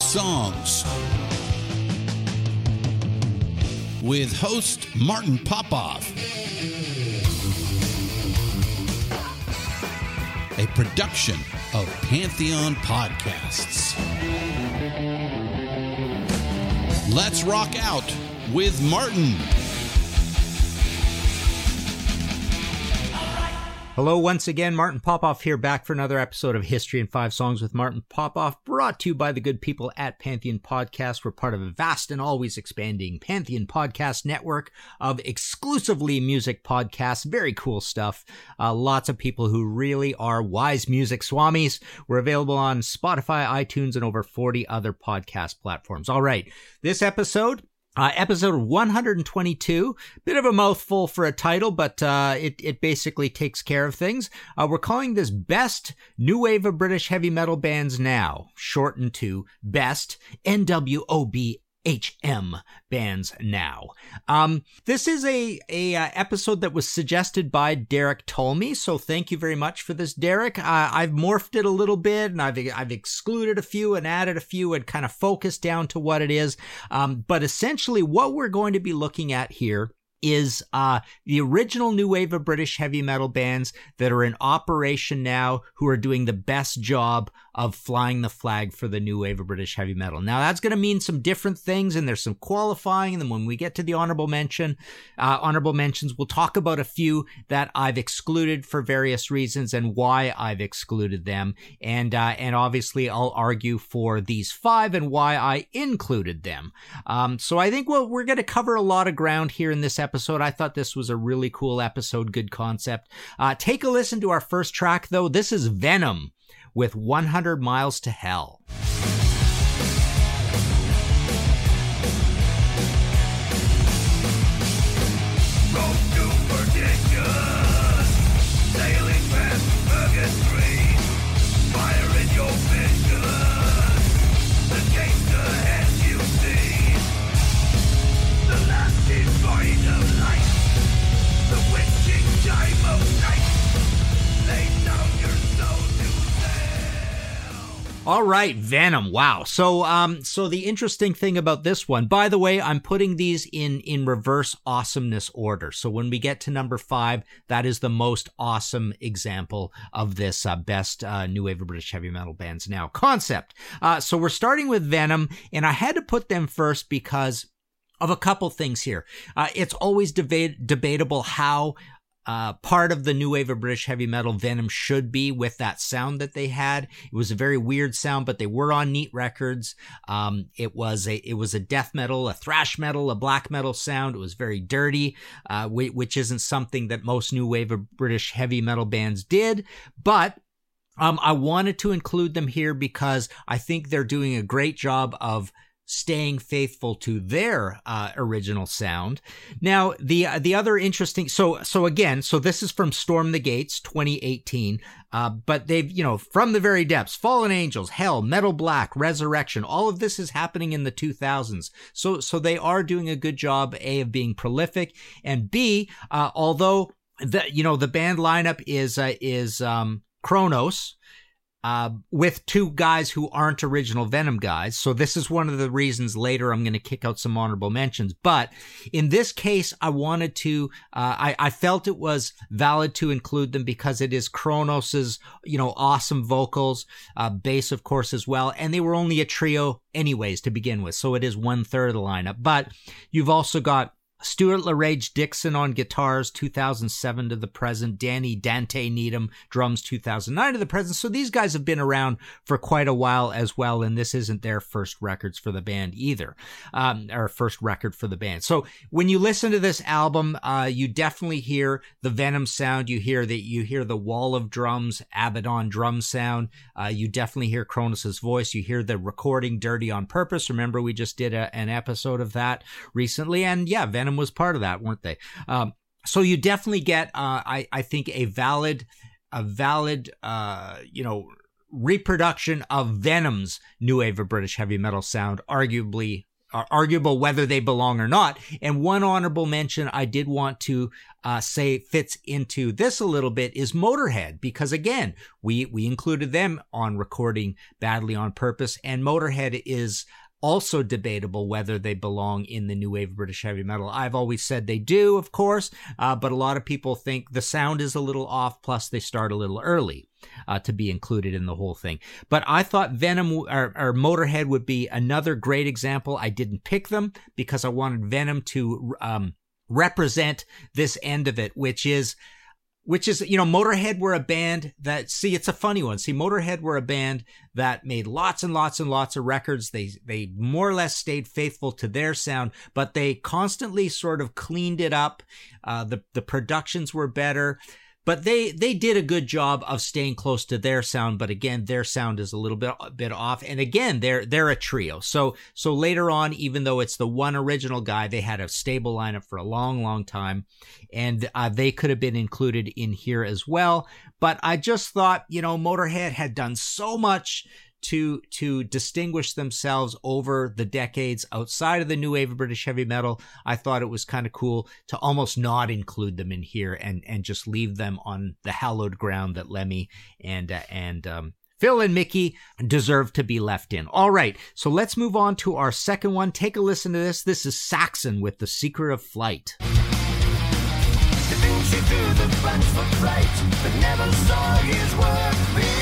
Songs with host Martin Popoff. A production of Pantheon Podcasts. Let's rock out with Martin. Hello, once again. Martin Popoff here, back for another episode of History in Five Songs with Martin Popoff, brought to you by the good people at Pantheon Podcast. We're part of a vast and always expanding Pantheon Podcast network of exclusively music podcasts. Very cool stuff. Uh, lots of people who really are wise music swamis. We're available on Spotify, iTunes, and over 40 other podcast platforms. All right. This episode, uh, episode 122, bit of a mouthful for a title, but uh, it, it basically takes care of things. Uh, we're calling this Best New Wave of British Heavy Metal Bands Now, shortened to Best NWOB HM bands now. Um, this is a a uh, episode that was suggested by Derek Tolmie, so thank you very much for this, Derek. Uh, I've morphed it a little bit, and I've I've excluded a few and added a few, and kind of focused down to what it is. Um, but essentially, what we're going to be looking at here is uh, the original new wave of British heavy metal bands that are in operation now who are doing the best job of flying the flag for the new wave of British heavy metal. Now that's going to mean some different things, and there's some qualifying. And then when we get to the honorable mention, uh, honorable mentions, we'll talk about a few that I've excluded for various reasons and why I've excluded them. And uh, and obviously I'll argue for these five and why I included them. Um, so I think well we're going to cover a lot of ground here in this episode. I thought this was a really cool episode, good concept. Uh, take a listen to our first track though. This is Venom with 100 Miles to Hell. All right, Venom. Wow. So, um, so the interesting thing about this one, by the way, I'm putting these in in reverse awesomeness order. So when we get to number five, that is the most awesome example of this uh, best uh, new wave of British heavy metal bands now concept. Uh, so we're starting with Venom, and I had to put them first because of a couple things here. Uh, it's always debate- debatable how uh, part of the new wave of British heavy metal Venom should be with that sound that they had. It was a very weird sound, but they were on neat records. Um, it was a it was a death metal, a thrash metal, a black metal sound. It was very dirty, uh, which isn't something that most new wave of British heavy metal bands did, but. Um, I wanted to include them here because I think they're doing a great job of staying faithful to their uh, original sound. Now, the uh, the other interesting so so again, so this is from Storm the Gates 2018, uh, but they've you know from the very depths, Fallen Angels, Hell, Metal Black, Resurrection, all of this is happening in the 2000s. So so they are doing a good job a of being prolific and b uh, although the you know the band lineup is uh, is um, Cronos uh, with two guys who aren't original Venom guys. So this is one of the reasons later I'm going to kick out some honorable mentions. But in this case, I wanted to, uh, I, I felt it was valid to include them because it is Cronos's, you know, awesome vocals, uh, bass, of course, as well. And they were only a trio anyways to begin with. So it is one third of the lineup. But you've also got Stuart LaRage Dixon on guitars, 2007 to the present. Danny Dante Needham drums, 2009 to the present. So these guys have been around for quite a while as well, and this isn't their first records for the band either, um, or first record for the band. So when you listen to this album, uh, you definitely hear the Venom sound. You hear that you hear the wall of drums, Abaddon drum sound. Uh, you definitely hear Cronos's voice. You hear the recording "Dirty on Purpose." Remember, we just did a, an episode of that recently, and yeah, Venom was part of that, weren't they? Um, so you definitely get, uh, I, I think, a valid, a valid, uh, you know, reproduction of Venom's new wave of British heavy metal sound, arguably are arguable whether they belong or not. And one honorable mention I did want to uh, say fits into this a little bit is Motorhead, because again, we we included them on recording badly on purpose, and Motorhead is also debatable whether they belong in the new wave of British heavy metal. I've always said they do, of course, uh, but a lot of people think the sound is a little off, plus they start a little early. Uh, to be included in the whole thing. But I thought Venom or, or, Motorhead would be another great example. I didn't pick them because I wanted Venom to um, represent this end of it, which is which is you know motorhead were a band that see it's a funny one. See motorhead were a band that made lots and lots and lots of records. They they more or less stayed faithful to their sound but they constantly sort of cleaned it up. Uh, the the productions were better but they they did a good job of staying close to their sound but again their sound is a little bit a bit off. And again they're they're a trio. So so later on even though it's the one original guy they had a stable lineup for a long long time. And uh, they could have been included in here as well. But i just thought you know motorhead had done so much to to distinguish themselves over the decades outside of the new wave of British heavy metal, I thought it was kind of cool to almost not include them in here and and just leave them on the hallowed ground that Lemmy and uh, and um, Phil and Mickey deserve to be left in. All right, so let's move on to our second one. Take a listen to this. This is Saxon with The Secret of Flight. Flight, but never saw his work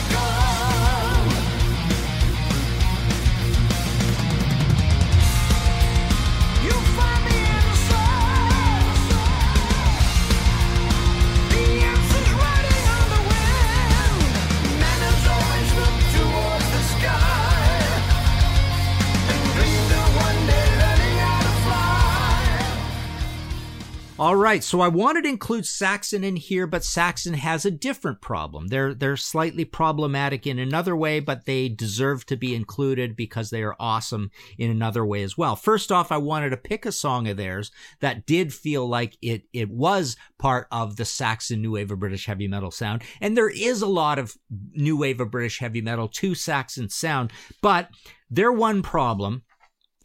All right, so I wanted to include Saxon in here, but Saxon has a different problem. They're they're slightly problematic in another way, but they deserve to be included because they are awesome in another way as well. First off, I wanted to pick a song of theirs that did feel like it it was part of the Saxon new wave of British heavy metal sound, and there is a lot of new wave of British heavy metal to Saxon sound, but their one problem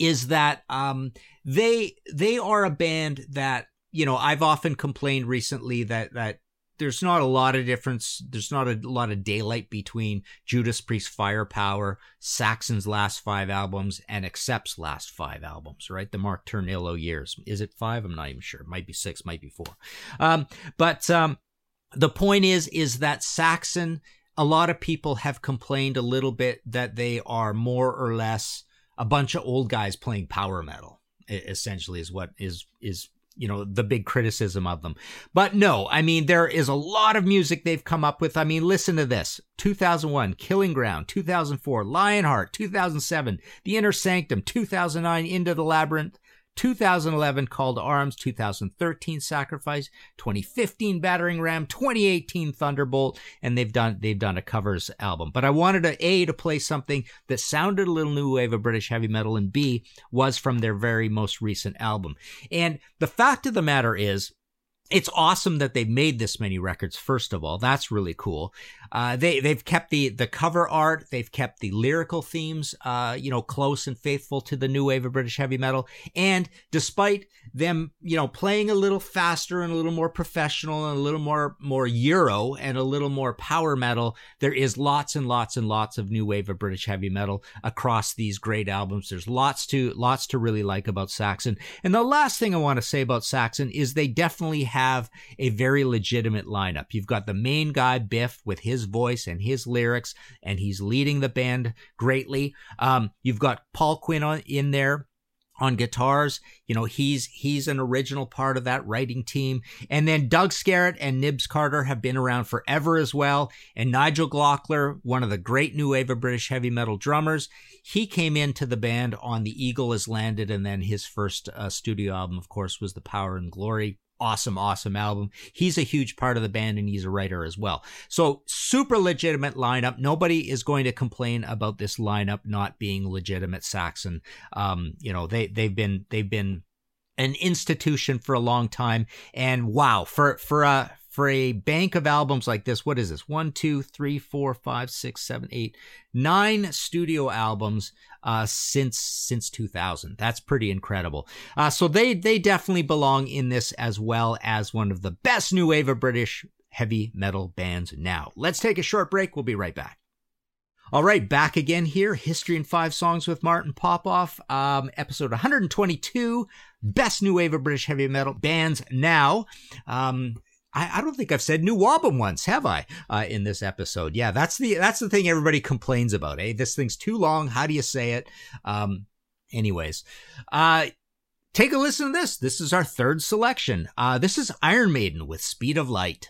is that um, they they are a band that you know, I've often complained recently that that there's not a lot of difference. There's not a lot of daylight between Judas Priest Firepower, Saxon's last five albums, and Accept's last five albums, right? The Mark Tornillo years. Is it five? I'm not even sure. Might be six, might be four. Um, but um, the point is, is that Saxon, a lot of people have complained a little bit that they are more or less a bunch of old guys playing power metal essentially is what is is you know the big criticism of them. But no i mean there is a lot of music they've come up with. I mean listen to this. 2001 killing ground. 2004 lionheart. 2007 the inner sanctum. 2009 into the labyrinth 2011 Call to Arms, 2013 Sacrifice, 2015 Battering Ram, 2018 Thunderbolt, and they've done they've done a covers album. But I wanted to a to play something that sounded a little new wave of British heavy metal, and B was from their very most recent album. And the fact of the matter is, it's awesome that they've made this many records. First of all, that's really cool. Uh, they they've kept the the cover art, they've kept the lyrical themes, uh, you know, close and faithful to the new wave of British heavy metal. And despite them, you know, playing a little faster and a little more professional and a little more more Euro and a little more power metal, there is lots and lots and lots of new wave of British heavy metal across these great albums. There's lots to lots to really like about Saxon. And the last thing I want to say about Saxon is they definitely have a very legitimate lineup. You've got the main guy Biff with his his voice and his lyrics, and he's leading the band greatly. Um, you've got Paul Quinn on, in there on guitars. You know, he's he's an original part of that writing team. And then Doug Scarratt and Nibs Carter have been around forever as well. And Nigel Glockler, one of the great new wave of British heavy metal drummers, he came into the band on The Eagle Has Landed, and then his first uh, studio album, of course, was The Power and Glory awesome, awesome album. He's a huge part of the band and he's a writer as well. So super legitimate lineup. Nobody is going to complain about this lineup not being legitimate Saxon. Um, you know, they, they've been, they've been an institution for a long time. And wow, for, for a, for a bank of albums like this, what is this? One, two, three, four, five, six, seven, eight, nine studio albums uh, since since 2000. That's pretty incredible. Uh, so they they definitely belong in this as well as one of the best new wave of British heavy metal bands now. Let's take a short break. We'll be right back. All right, back again here. History in Five Songs with Martin Popoff, um, episode 122. Best new wave of British heavy metal bands now. Um, I, I, don't think I've said new album once, have I? Uh, in this episode, yeah, that's the that's the thing everybody complains about. Eh, this thing's too long. How do you say it? Um, anyways, uh, take a listen to this. This is our third selection. Uh, this is Iron Maiden with Speed of Light.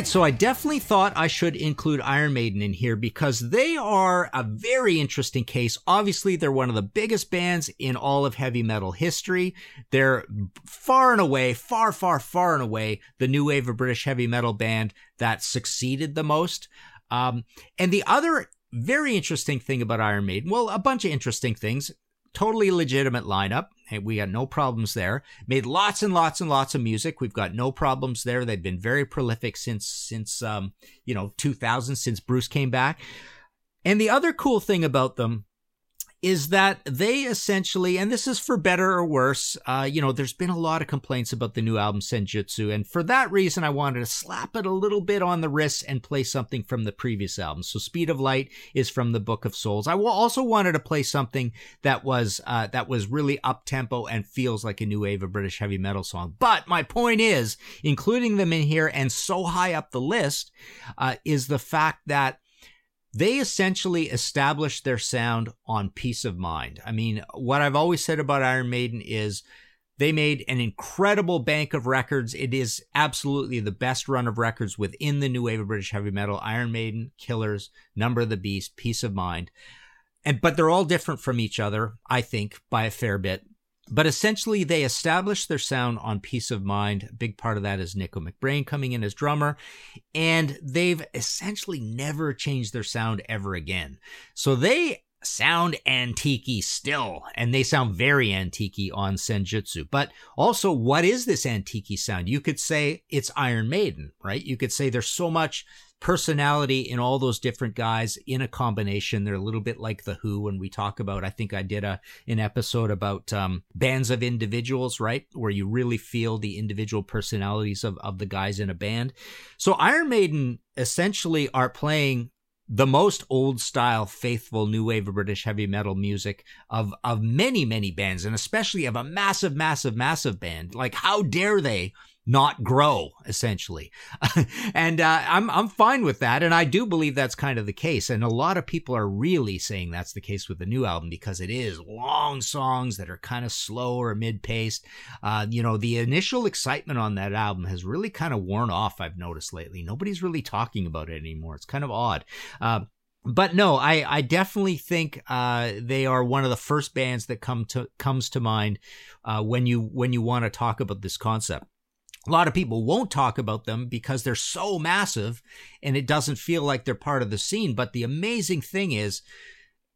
Right, so I definitely thought I should include Iron Maiden in here because they are a very interesting case. Obviously, they're one of the biggest bands in all of heavy metal history. They're far and away, far, far, far and away the new wave of British heavy metal band that succeeded the most. Um, and the other very interesting thing about Iron Maiden, well, a bunch of interesting things totally legitimate lineup. Hey, we got no problems there. Made lots and lots and lots of music. We've got no problems there. They've been very prolific since since um, you know 2000 since Bruce came back. And the other cool thing about them is that they essentially, and this is for better or worse, uh, you know, there's been a lot of complaints about the new album Senjutsu, and for that reason, I wanted to slap it a little bit on the wrist and play something from the previous album. So Speed of Light is from the Book of Souls. I also wanted to play something that was uh, that was really up tempo and feels like a new wave of British heavy metal song. But my point is, including them in here and so high up the list, uh, is the fact that they essentially established their sound on Piece of Mind. I mean, what I've always said about Iron Maiden is they made an incredible bank of records. It is absolutely the best run of records within the new wave of British heavy metal. Iron Maiden, Killers, Number of the Beast, Piece of Mind. And but they're all different from each other, I think, by a fair bit. But essentially, they established their sound on Piece of Mind. A big part of that is Nicko McBrain coming in as drummer. And they've essentially never changed their sound ever again. So they sound antique still, and they sound very antique on Senjutsu. But also, what is this antique sound? You could say it's Iron Maiden, right? You could say there's so much personality in all those different guys in a combination. They're a little bit like the Who when we talk about. I think I did a an episode about um, bands of individuals, right, where you really feel the individual personalities of of the guys in a band. So Iron Maiden essentially are playing the most old style, faithful new wave of British heavy metal music of of many many bands, and especially of a massive, massive, massive band. Like, how dare they not grow essentially. And uh, I'm I'm fine with that and I do believe that's kind of the case and a lot of people are really saying that's the case with the new album because it is long songs that are kind of slow or mid-paced. Uh, you know the initial excitement on that album has really kind of worn off I've noticed lately. Nobody's really talking about it anymore. It's kind of odd. Uh, but no, I, I definitely think uh, they are one of the first bands that come to comes to mind uh, when you when you want to talk about this concept a lot of people won't talk about them because they're so massive and it doesn't feel like they're part of the scene. But the amazing thing is,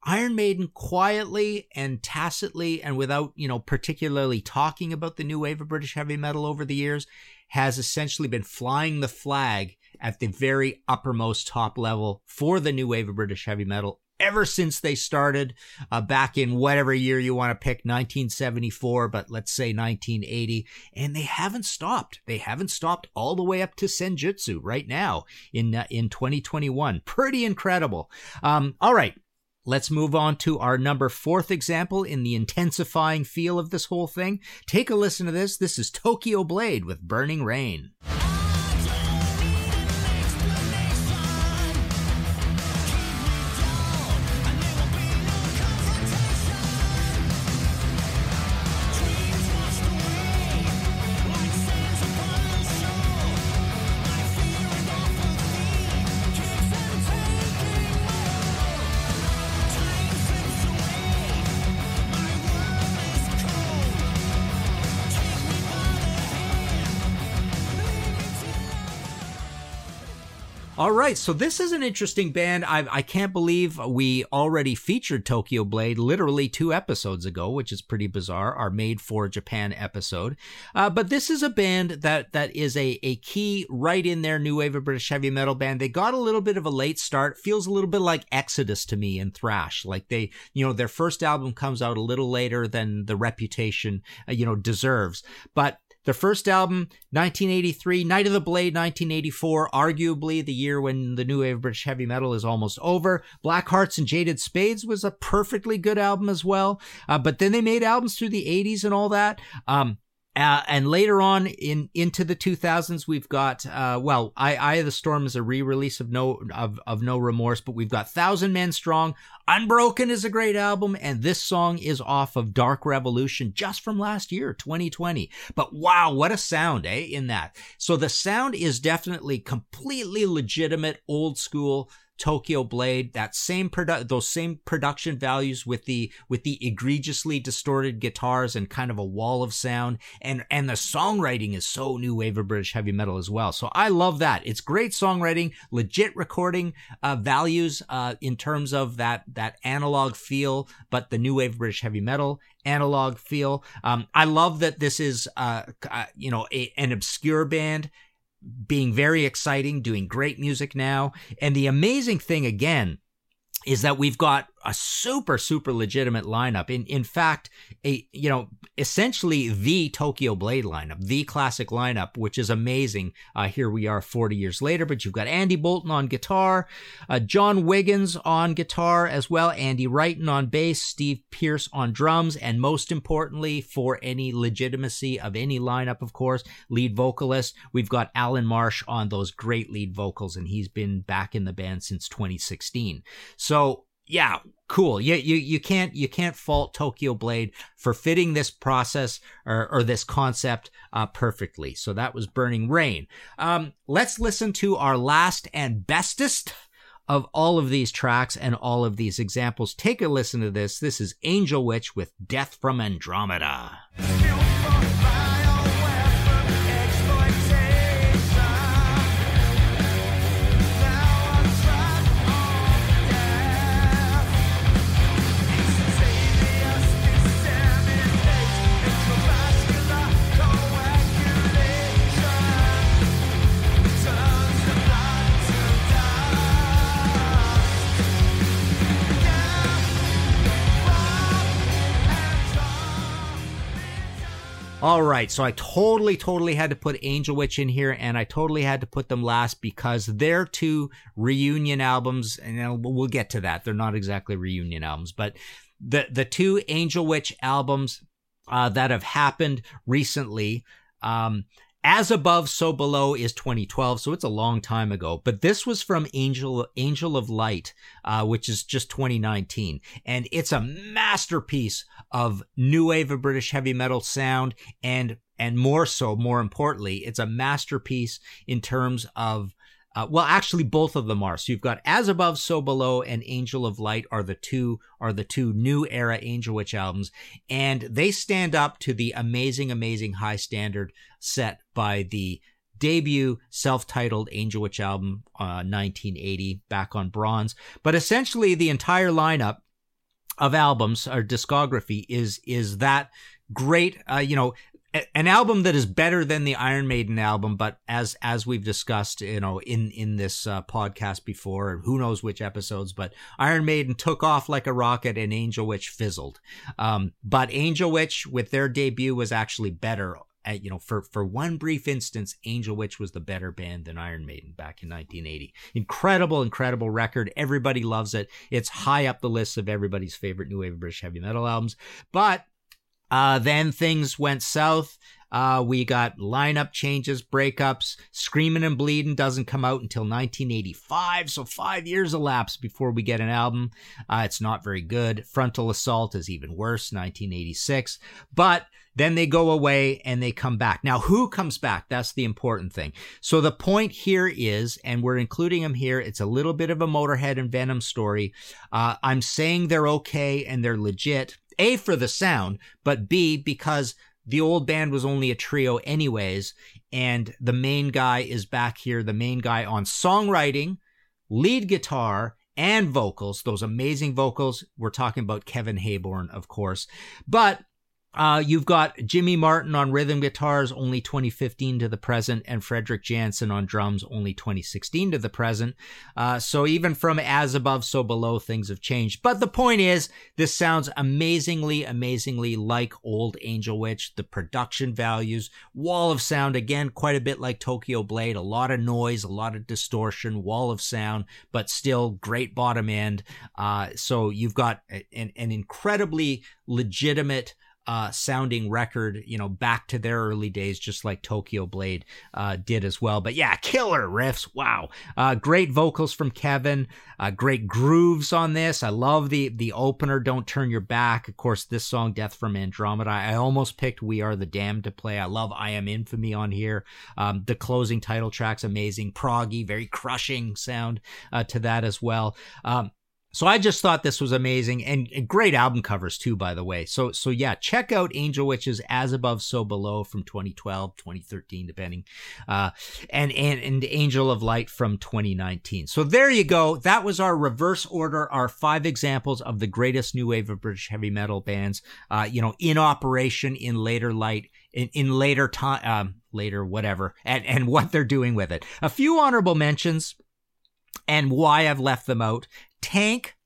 Iron Maiden quietly and tacitly and without, you know, particularly talking about the new wave of British heavy metal over the years has essentially been flying the flag at the very uppermost top level for the new wave of British heavy metal ever since they started uh, back in whatever year you want to pick, 1974, but let's say 1980, and they haven't stopped. They haven't stopped all the way up to Senjutsu right now in uh, in 2021. Pretty incredible. Um, all right. Let's move on to our number fourth example in the intensifying feel of this whole thing. Take a listen to this. This is Tokyo Blade with Burning Rain. All right, so this is an interesting band. I, I can't believe we already featured Tokyo Blade literally two episodes ago, which is pretty bizarre. Our Made for Japan episode, uh, but this is a band that that is a a key right in their new wave of British heavy metal band. They got a little bit of a late start. Feels a little bit like Exodus to me in thrash. Like they, you know, their first album comes out a little later than the reputation, uh, you know, deserves, but their first album, 1983, Night of the Blade, 1984, arguably the year when the new wave of British heavy metal is almost over. Black Hearts and Jaded Spades was a perfectly good album as well. Uh, but then they made albums through the 80s and all that. Um, uh, and later on in into the 2000s, we've got uh, well, I of the Storm is a re-release of no of, of No Remorse, but we've got Thousand Men Strong. Unbroken is a great album, and this song is off of Dark Revolution just from last year, 2020. But wow, what a sound, eh? In that, so the sound is definitely completely legitimate, old school Tokyo Blade, that same produ- those same production values with the with the egregiously distorted guitars and kind of a wall of sound, and and the songwriting is so new wave of British heavy metal as well. So I love that. It's great songwriting, legit recording uh, values uh, in terms of that that analog feel, but the new wave of British heavy metal analog feel. Um, I love that this is uh, uh you know a, an obscure band being very exciting, doing great music now. And the amazing thing again is that we've got a super super legitimate lineup. In in fact a you know essentially the Tokyo Blade lineup the classic lineup which is amazing. Uh, here we are 40 years later but you've got Andy Bolton on guitar uh, John Wiggins on guitar as well Andy Wrighton on bass Steve Pierce on drums and most importantly for any legitimacy of any lineup of course lead vocalist we've got Alan Marsh on those great lead vocals and he's been back in the band since 2016 so yeah, cool. You, you you can't you can't fault Tokyo Blade for fitting this process or, or this concept uh, perfectly. So that was Burning Rain. Um, let's listen to our last and bestest of all of these tracks and all of these examples. Take a listen to this. This is Angel Witch with Death from Andromeda. All right, so I totally, totally had to put Angel Witch in here, and I totally had to put them last because they're two reunion albums, and we'll get to that. They're not exactly reunion albums, but the the two Angel Witch albums uh, that have happened recently. Um, as above, so below is 2012, so it's a long time ago. But this was from Angel Angel of Light, uh, which is just 2019, and it's a masterpiece of new wave of British heavy metal sound, and and more so, more importantly, it's a masterpiece in terms of uh, well, actually, both of them are. So you've got As Above, So Below, and Angel of Light are the two are the two new era Angel Witch albums, and they stand up to the amazing, amazing high standard set by the debut self-titled Angel Witch album, uh, 1980, back on bronze. But essentially, the entire lineup of albums or discography is is that great. Uh, you know, an album that is better than the Iron Maiden album, but as as we've discussed, you know, in in this uh, podcast before, who knows which episodes, but Iron Maiden took off like a rocket, and Angel Witch fizzled. Um, but Angel Witch, with their debut, was actually better. At, you know, for for one brief instance, Angel Witch was the better band than Iron Maiden back in 1980. Incredible, incredible record. Everybody loves it. It's high up the list of everybody's favorite new wave British heavy metal albums. But uh, then things went south. Uh, we got lineup changes, breakups. Screaming and Bleeding doesn't come out until 1985, so five years elapsed before we get an album. Uh, it's not very good. Frontal Assault is even worse, 1986. But then they go away and they come back. Now, who comes back? That's the important thing. So the point here is, and we're including them here, it's a little bit of a Motorhead and Venom story. Uh, I'm saying they're okay and they're legit a, for the sound, but B, because the old band was only a trio anyways, and the main guy is back here, the main guy on songwriting, lead guitar, and vocals, those amazing vocals. We're talking about Kevin Heybourne, of course. But uh, you've got Jimmy Martin on rhythm guitars, only 2015 to the present, and Fredrik Jansson on drums, only 2016 to the present. Uh, so even from as above, so below, things have changed. But the point is, this sounds amazingly, amazingly like old Angel Witch. The production values, wall of sound, again, quite a bit like Tokyo Blade. A lot of noise, a lot of distortion, wall of sound, but still great bottom end. Uh, so you've got an, an incredibly legitimate uh, sounding record, you know, back to their early days, just like Tokyo Blade uh, did as well. But yeah, killer riffs. Wow. Uh, great vocals from Kevin. Uh, great grooves on this. I love the the opener, Don't Turn Your Back. Of course, this song, Death from Andromeda. I almost picked We Are the Damned to play. I love I Am Infamy on here. Um, the closing title track's amazing. Proggy, very crushing sound uh, to that as well. Um, so I just thought this was amazing and, and, great album covers too, by the way. So, so yeah, check out Angel Witches As Above, So Below from 2012, 2013, depending, uh, and, and, and Angel of Light from 2019. So there you go. That was our reverse order, our five examples of the greatest new wave of British heavy metal bands, uh, you know, in operation in later light, in, in later time, um, later, whatever, and, and what they're doing with it. A few honorable mentions and why I've left them out. Tank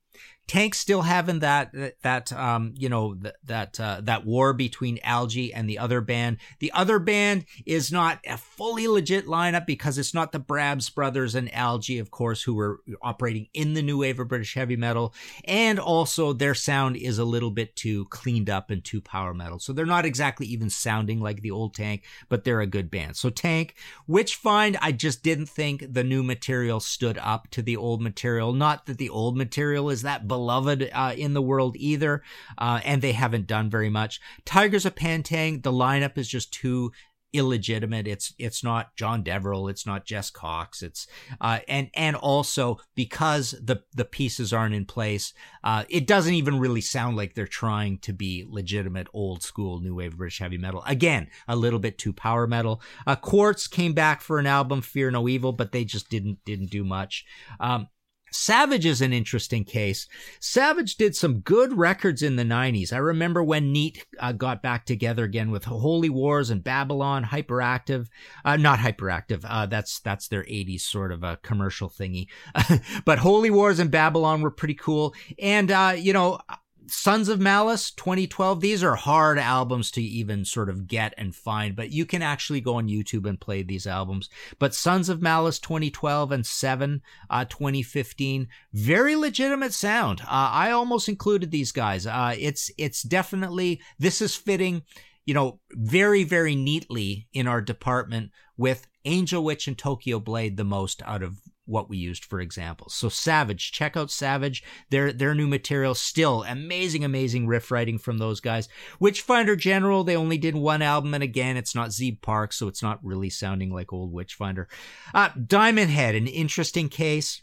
Tank still having that that um you know that that uh, that war between Algy and the other band. The other band is not a fully legit lineup because it's not the Brabbs brothers and Algy, of course, who were operating in the new wave of British heavy metal, and also their sound is a little bit too cleaned up and too power metal. So they're not exactly even sounding like the old Tank, but they're a good band. So Tank, which find I just didn't think the new material stood up to the old material. Not that the old material is that beloved uh, in the world either, uh, and they haven't done very much. Tygers of Pan Tang, the lineup is just too illegitimate. It's it's not Jon Deverill. It's not Jess Cox. It's uh, and and also because the the pieces aren't in place, uh, it doesn't even really sound like they're trying to be legitimate old school new wave British heavy metal. Again, a little bit too power metal. Uh, Quartz came back for an album, Fear No Evil, but they just didn't didn't do much. Um, Savage is an interesting case. Savage did some good records in the 90s. I remember when Neat uh, got back together again with Holy Wars and Babylon, Hyperactive. Uh, not Hyperactive. Uh, that's that's their 80s sort of a commercial thingy. but Holy Wars and Babylon were pretty cool. And, uh, you know, Sons of Malice 2012. These are hard albums to even sort of get and find, but you can actually go on YouTube and play these albums. But Sons of Malice 2012 and Seven uh, 2015, very legitimate sound. Uh, I almost included these guys. Uh, it's it's definitely this is fitting, you know, very very neatly in our department with Angel Witch and Tokyo Blade the most out of what we used for examples. So Savage, check out Savage. Their their new material still amazing, amazing riff writing from those guys. Witchfinder General, they only did one album, and again, it's not Zeb Park, so it's not really sounding like old Witchfinder. Uh, Diamond Head, an interesting case.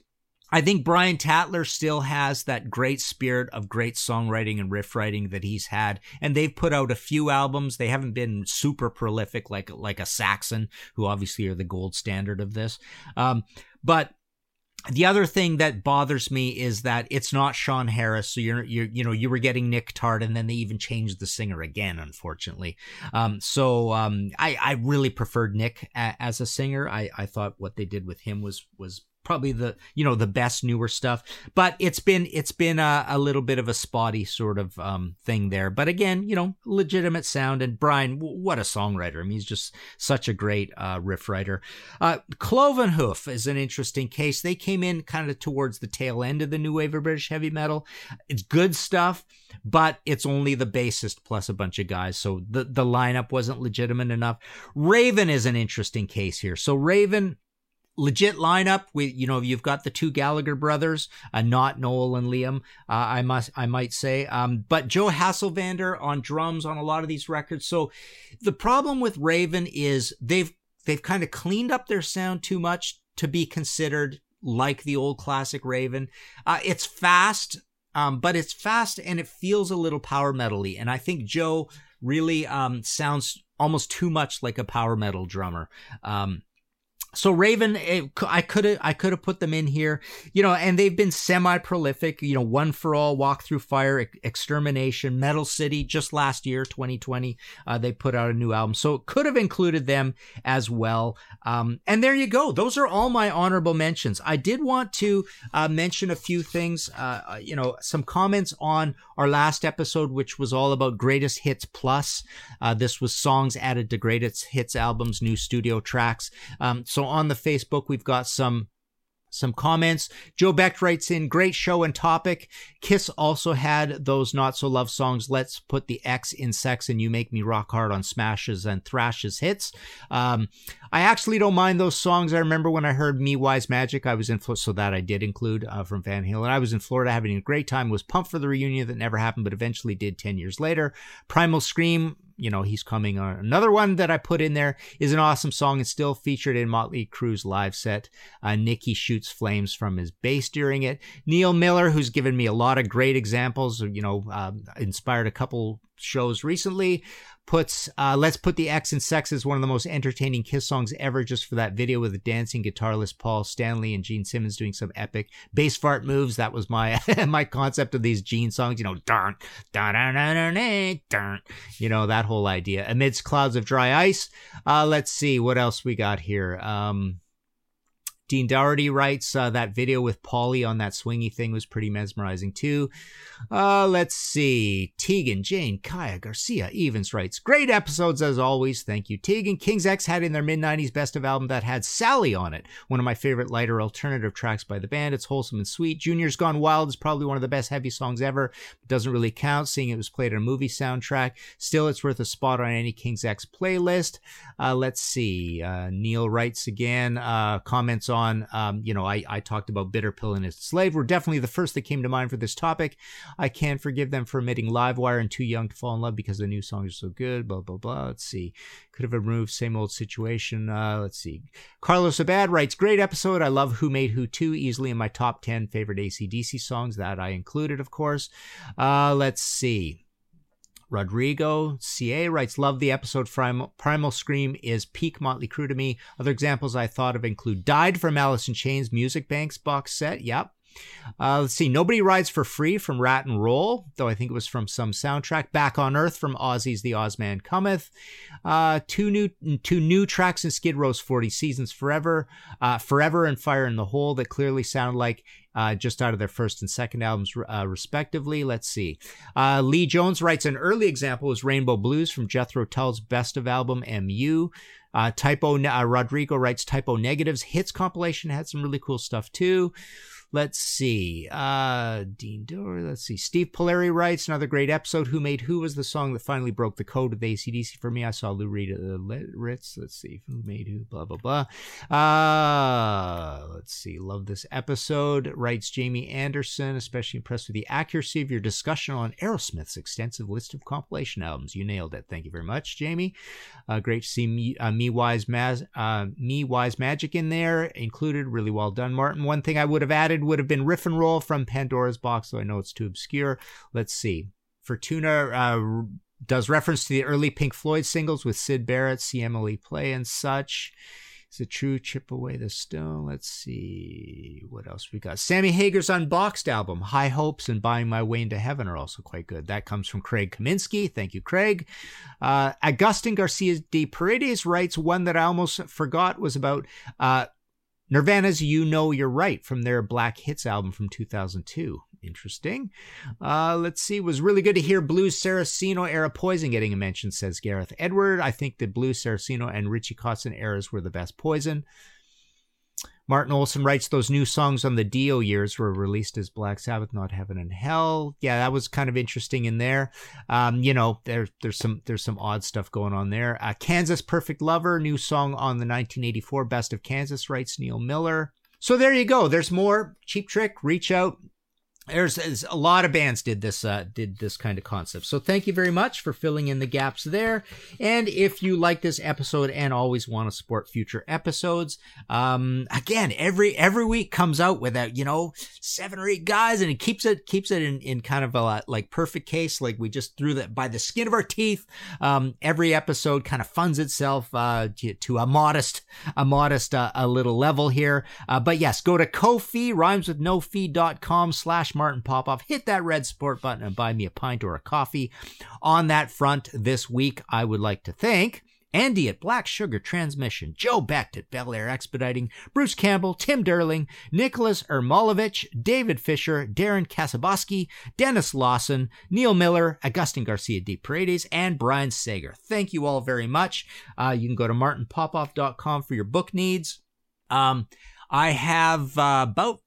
I think Brian Tatler still has that great spirit of great songwriting and riff writing that he's had, and they've put out a few albums. They haven't been super prolific like like a Saxon, who obviously are the gold standard of this. Um, but the other thing that bothers me is that it's not Sean Harris. So you're, you're, you know, you were getting Nick Tart and then they even changed the singer again, unfortunately. Um, so, um, I, I really preferred Nick a, as a singer. I, I thought what they did with him was, was probably the you know the best newer stuff but it's been it's been a, a little bit of a spotty sort of um, thing there. But again you know legitimate sound. And brian what a songwriter. I mean he's just such a great uh, riff writer. Uh, cloven hoof is an interesting case. They came in kind of towards the tail end of the new wave of british heavy metal. It's good stuff but it's only the bassist plus a bunch of guys. So the, the lineup wasn't legitimate enough. Raven is an interesting case here. So raven legit lineup. We, you know, you've got the two Gallagher brothers, uh, not Noel and Liam. Uh, I must, I might say, um, but Joe Hasselvander on drums on a lot of these records. So the problem with Raven is they've they've kind of cleaned up their sound too much to be considered like the old classic Raven. Uh, it's fast. Um, but it's fast and it feels a little power metally, and I think Joe really um, sounds almost too much like a power metal drummer. Um, so Raven, it, I could have I could have put them in here, you know, and they've been semi prolific. You know, One for All, Walk Through Fire, Extermination, Metal City. Just last year, 2020, uh, they put out a new album, so it could have included them as well. Um, and there you go. Those are all my honorable mentions. I did want to uh, mention a few things. Uh, uh you know, some comments on our last episode, which was all about Greatest Hits Plus. Uh, this was songs added to Greatest Hits albums, new studio tracks. Um, so on the Facebook, we've got some some comments. Joe Beck writes in, great show and topic. Kiss also had those not so love songs. Let's put the X in sex and you make me rock hard on smashes and thrashes hits. Um, I actually don't mind those songs. I remember when I heard Me Wise Magic, I was in, so that I did include uh, from Van Halen. I was in Florida having a great time, was pumped for the reunion that never happened, but eventually did 10 years later. Primal Scream, you know, he's coming on. Another one that I put in there is an awesome song and still featured in Motley Crue's live set. Uh, Nikki shoots flames from his bass during it. Neil Miller, who's given me a lot of great examples, you know, uh, inspired a couple shows recently puts uh, let's put the x in sex as one of the most entertaining kiss songs ever just for that video with the dancing guitarist paul stanley and gene simmons doing some epic bass fart moves. That was my my concept of these gene songs you know darn darn darn darn you know that whole idea. Amidst clouds of dry ice. Uh, let's see what else we got here. Um Dean Doherty writes uh, that video with Paulie on that swingy thing was pretty mesmerizing too. Uh, let's see. Tegan, Jane, Kaya, Garcia, Evans writes, Great episodes as always. Thank you, Tegan. King's X had in their mid 90s best of album that had Sally on it, one of my favorite lighter alternative tracks by the band. It's wholesome and sweet. Junior's Gone Wild is probably one of the best heavy songs ever. It doesn't really count, seeing it was played on a movie soundtrack. Still, it's worth a spot on any King's X playlist. Uh, let's see. Uh, Neil writes again, uh, comments on, um, you know, I, I talked about Bitter Pill and its slave were definitely the first that came to mind for this topic. I can't forgive them for omitting Livewire and Too Young to Fall in Love because the new songs are so good, blah, blah, blah. Let's see. Could have removed same old situation. Uh, let's see. Carlos Abad writes, great episode. I love Who Made Who 2, easily in my top 10 favorite ACDC songs. That I included, of course. Uh, let's see. Rodrigo CA writes, Love the episode. Primal, Primal Scream is peak Motley Crue to me. Other examples I thought of include Died from Alice in Chains Music Banks box set. Yep. Uh, let's see. Nobody Rides for Free from Ratt and Roll, though I think it was from some soundtrack. Back on Earth from Ozzy's The Ozzman Cometh. Uh, two new two new tracks in Skid Row's 40 Seasons Forever. Uh, Forever and Fire in the Hole that clearly sound like uh, just out of their first and second albums, uh, respectively. Let's see. Uh, Lee Jones writes an early example is Rainbow Blues from Jethro Tull's Best of Album MU. Uh, typo uh, Rodrigo writes Type O Negatives hits compilation had some really cool stuff too. Let's see. Uh, Dean Dory. Let's see. Steve Polari writes another great episode. Who Made Who was the song that finally broke the code of the ACDC for me. I saw Lou Reed uh, Ritz. Let's see. Who Made Who? Blah, blah, blah. Uh, let's see. Love this episode. Writes Jamie Anderson. Especially impressed with the accuracy of your discussion on Aerosmith's extensive list of compilation albums. You nailed it. Thank you very much, Jamie. Uh, great to see me, uh, me Wise uh, Me Wise Magic in there included. Really well done, Martin. One thing I would have added would have been Riff and Roll from Pandora's Box, though I know it's too obscure. Let's see. Fortuna uh, does reference to the early Pink Floyd singles with Syd Barrett, Emily Play, and such. Is it true? Chip away the stone. Let's see what else we got. Sammy Hagar's unboxed album, High Hopes and Buying My Way into Heaven, are also quite good. That comes from Craig Kaminsky. Thank you, Craig. Uh, Agustin Garcia de Paredes writes one that I almost forgot was about uh, Nirvana's You Know You're Right from their Black Hits album from 2002. Interesting. Uh, let's see. Was really good to hear Blues Saraceno era Poison getting a mention, says Gareth Edward. I think the Blues Saraceno and Richie Kotzen eras were the best Poison. Martin Olson writes those new songs on the Dio years were released as Black Sabbath, not Heaven and Hell. Yeah, that was kind of interesting in there. Um, you know, there, there's some there's some odd stuff going on there. Uh, Kansas Perfect Lover, new song on the 1984 Best of Kansas, writes Neil Miller. So there you go. There's more. Cheap Trick, reach out, there's, a lot of bands did this uh, did this kind of concept. So thank you very much for filling in the gaps there. And if you like this episode and always want to support future episodes, um, again every every week comes out without you know seven or eight guys, and it keeps it keeps it in, in kind of a like perfect case, like we just threw that by the skin of our teeth. Um, every episode kind of funds itself uh, to, to a modest a modest uh, a little level here. Uh, but yes, go to kofi rhymes with no fee.com slash Martin Popoff. Hit that red support button and buy me a pint or a coffee. On that front, this week, I would like to thank Andy at Black Sugar Transmission, Joe Becht at Bel Air Expediting, Bruce Campbell, Tim Derling, Nicholas Ermolovich, David Fisher, Darren Kasaboski, Dennis Lawson, Neil Miller, Agustin Garcia de Paredes, and Brian Sager. Thank you all very much. Uh, you can go to martinpopoff.com for your book needs. Um, I have uh, about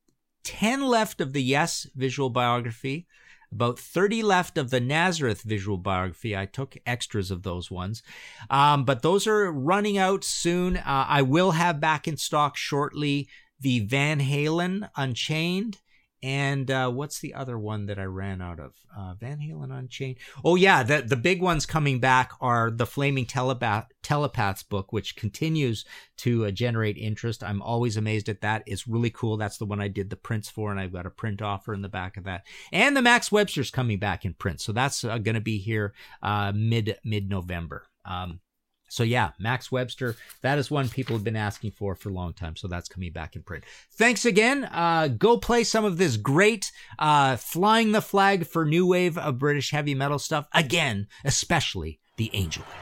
10 left of the Yes visual biography, about 30 left of the Nazareth visual biography. I took extras of those ones. Um, but those are running out soon. Uh, I will have back in stock shortly the Van Halen Unchained and uh, what's the other one that I ran out of? Uh, Van Halen Unchained. Oh yeah, the the big ones coming back are the Flaming Telepath Telepaths book, which continues to uh, generate interest. I'm always amazed at that. It's really cool. That's the one I did the prints for, and I've got a print offer in the back of that. And the Max Webster's coming back in print, so that's uh, going to be here uh, mid mid November. Um, so yeah, Max Webster, that is one people have been asking for for a long time. So that's coming back in print. Thanks again. Uh, go play some of this great uh, flying the flag for new wave of British heavy metal stuff again, especially the Angel Witch.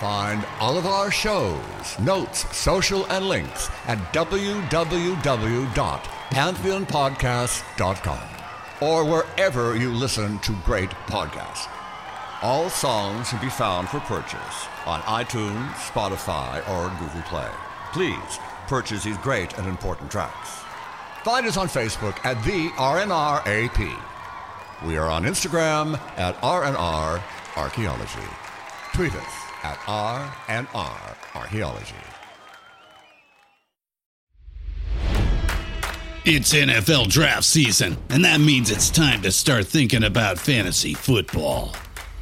Find all of our shows, notes, social, and links at www.pantheonpodcast.com or wherever you listen to great podcasts. All songs can be found for purchase on iTunes, Spotify, or Google Play. Please purchase these great and important tracks. Find us on Facebook at the RNRAP. We are on Instagram at RNR Archaeology. Tweet us at RNR Archaeology. It's NFL draft season, and that means it's time to start thinking about fantasy football.